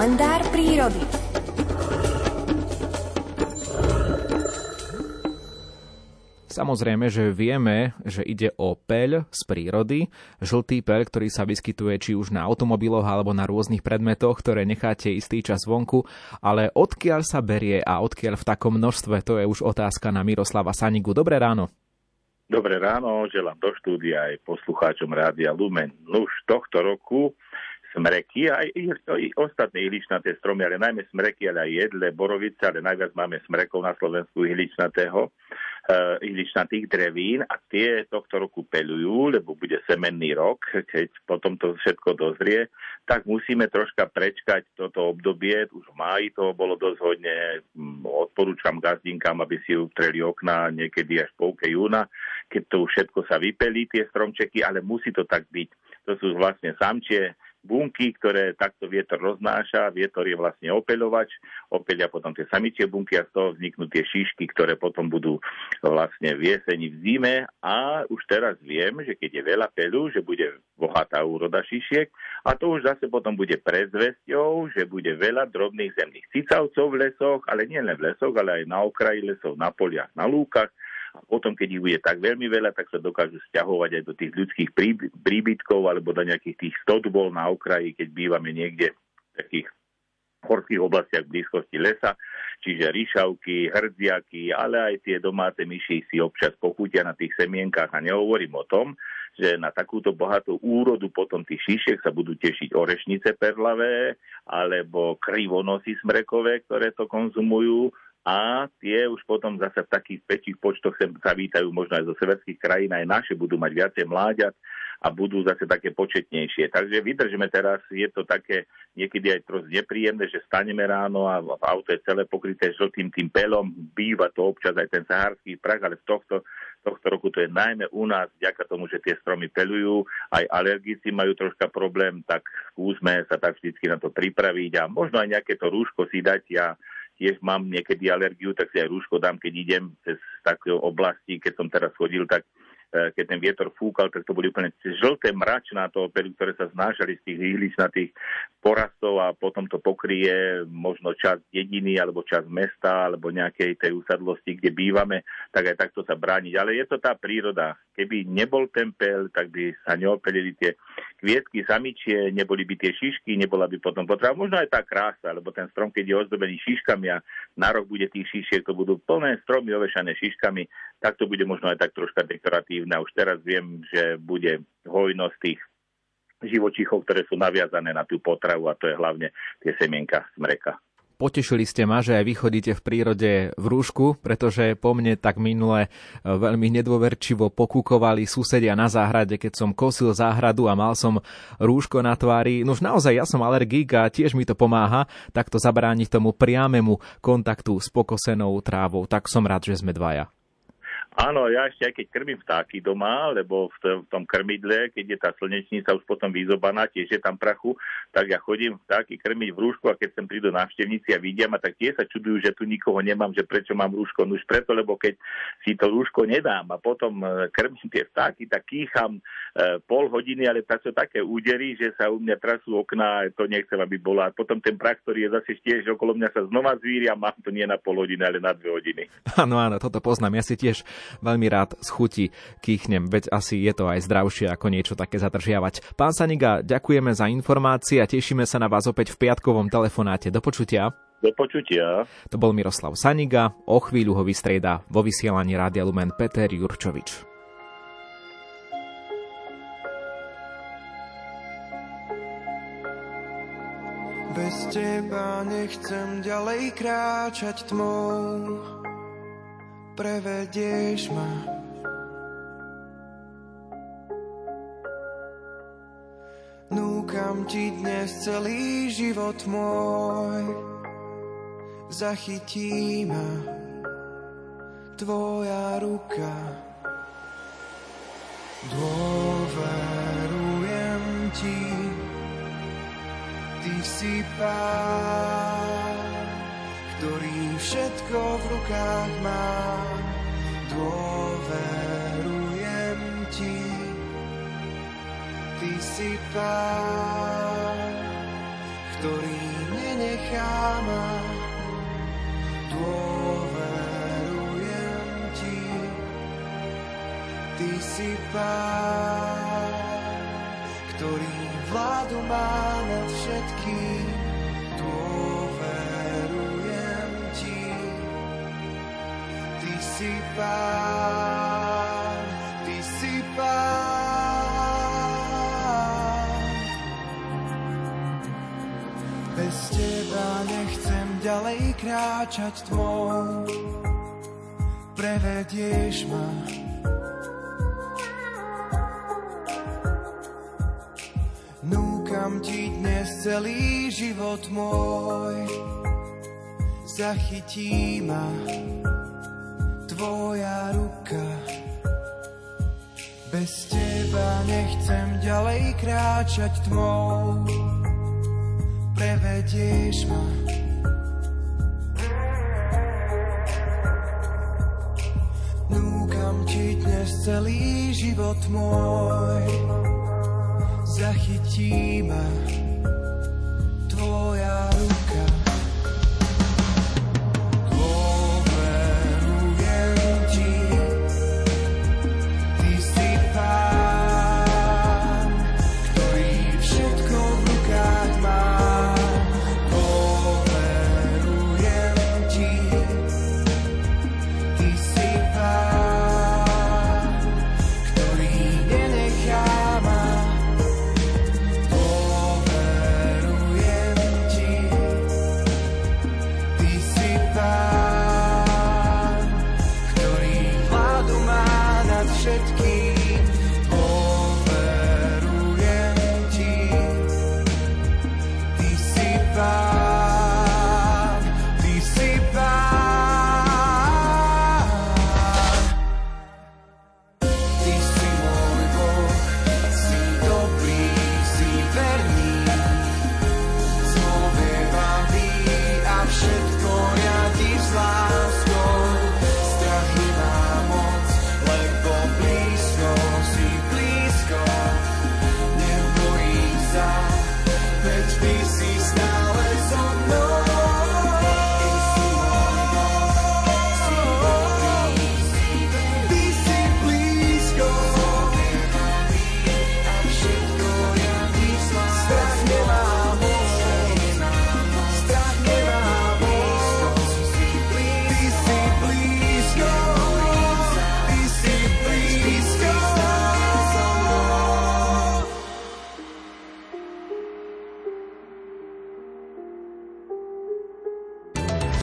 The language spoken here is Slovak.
kalendár prírody. Samozrejme, že vieme, že ide o peľ z prírody, žltý peľ, ktorý sa vyskytuje či už na automobiloch alebo na rôznych predmetoch, ktoré necháte istý čas vonku, ale odkiaľ sa berie a odkiaľ v takom množstve, to je už otázka na Miroslava Sanigu. Dobré ráno. Dobré ráno, želám do štúdia aj poslucháčom Rádia Lumen. Už tohto roku smreky a aj, aj ostatné ihličnaté stromy, ale najmä smreky, ale aj jedle, borovice, ale najviac máme smrekov na Slovensku ihličnatého uh, ihličnatých drevín a tie tohto roku pelujú, lebo bude semenný rok, keď potom to všetko dozrie, tak musíme troška prečkať toto obdobie. Už v máji to bolo dosť hodne. Mm, odporúčam gazdinkám, aby si utreli okna niekedy až polke júna, keď to všetko sa vypelí, tie stromčeky, ale musí to tak byť. To sú vlastne samčie bunky, ktoré takto vietor roznáša. Vietor je vlastne opeľovač, opeľia potom tie samičie bunky a z toho vzniknú tie šíšky, ktoré potom budú vlastne v jeseni, v zime. A už teraz viem, že keď je veľa peľu, že bude bohatá úroda šišiek a to už zase potom bude predzvesťou, že bude veľa drobných zemných cicavcov v lesoch, ale nie len v lesoch, ale aj na okraji lesov, na poliach, na lúkach potom, keď ich bude tak veľmi veľa, tak sa dokážu stiahovať aj do tých ľudských príbytkov alebo do nejakých tých stodbol na okraji, keď bývame niekde v takých horských oblastiach v blízkosti lesa, čiže ríšavky, hrdziaky, ale aj tie domáce myši si občas pochutia na tých semienkách a nehovorím o tom, že na takúto bohatú úrodu potom tých šíšiek sa budú tešiť orešnice perlavé alebo krivonosy smrekové, ktoré to konzumujú, a tie už potom zase v takých väčších počtoch sem sa vítajú možno aj zo severských krajín, aj naše budú mať viacej mláďat a budú zase také početnejšie. Takže vydržíme teraz, je to také niekedy aj trošku nepríjemné, že staneme ráno a auto je celé pokryté žltým tým pelom, býva to občas aj ten saharský prach, ale v tohto, tohto roku to je najmä u nás, vďaka tomu, že tie stromy pelujú, aj alergici majú troška problém, tak skúsme sa tak vždycky na to pripraviť a možno aj nejaké to rúško si dať. Ja tiež mám niekedy alergiu, tak si aj rúško dám, keď idem cez také oblasti, keď som teraz chodil, tak keď ten vietor fúkal, tak to boli úplne žlté mračná toho peru, ktoré sa znášali z tých ihličnatých porastov a potom to pokrie možno časť dediny alebo časť mesta alebo nejakej tej usadlosti, kde bývame, tak aj takto sa brániť. Ale je to tá príroda. Keby nebol ten pel, tak by sa neopelili tie kvietky samičie, neboli by tie šišky, nebola by potom potreba. Možno aj tá krása, lebo ten strom, keď je ozdobený šiškami a na rok bude tých šišiek, to budú plné stromy ovešané šiškami, tak to bude možno aj tak troška dekoratívne. Už teraz viem, že bude hojnosť tých živočichov, ktoré sú naviazané na tú potravu a to je hlavne tie semienka smreka. Potešili ste ma, že aj vy chodíte v prírode v rúšku, pretože po mne tak minule e, veľmi nedôverčivo pokúkovali susedia na záhrade, keď som kosil záhradu a mal som rúško na tvári. No už naozaj ja som alergik a tiež mi to pomáha takto zabrániť tomu priamemu kontaktu s pokosenou trávou. Tak som rád, že sme dvaja. Áno, ja ešte aj keď krmím vtáky doma, lebo v, tom krmidle, keď je tá slnečnica už potom vyzobaná, tiež je tam prachu, tak ja chodím vtáky krmiť v rúšku a keď sem prídu návštevníci a vidia ma, tak tie sa čudujú, že tu nikoho nemám, že prečo mám rúško. No už preto, lebo keď si to rúško nedám a potom e, krmím tie vtáky, tak kýcham e, pol hodiny, ale tak sú také údery, že sa u mňa trasú okná, to nechcem, aby bolo. A potom ten prach, ktorý je zase tiež okolo mňa sa znova zvíri a mám to nie na pol hodiny, ale na dve hodiny. Áno, áno, toto poznám. Ja si tiež veľmi rád z chuti kýchnem, veď asi je to aj zdravšie ako niečo také zadržiavať. Pán Saniga, ďakujeme za informácie a tešíme sa na vás opäť v piatkovom telefonáte. Do počutia. Do počutia. To bol Miroslav Saniga, o chvíľu ho vystrieda vo vysielaní Rádia Lumen Peter Jurčovič. Bez teba nechcem ďalej kráčať tmou prevedieš ma. Núkam ti dnes celý život môj, zachytí ma tvoja ruka. Dôverujem ti, ty si pán ktorý všetko v rukách má. Dôverujem ti, ty si pán, ktorý nenechá ma. Dôverujem ti, ty si pán, ktorý vládu má nad všetkým. Si pán, ty si pán. Bez teba nechcem ďalej kráčať tvoj, prevedieš ma. Núkam ti dnes celý život môj, zachytí ma tvoja ruka. Bez teba nechcem ďalej kráčať tmou, prevedieš ma. Núkam ti dnes celý život môj, zachytí ma. sky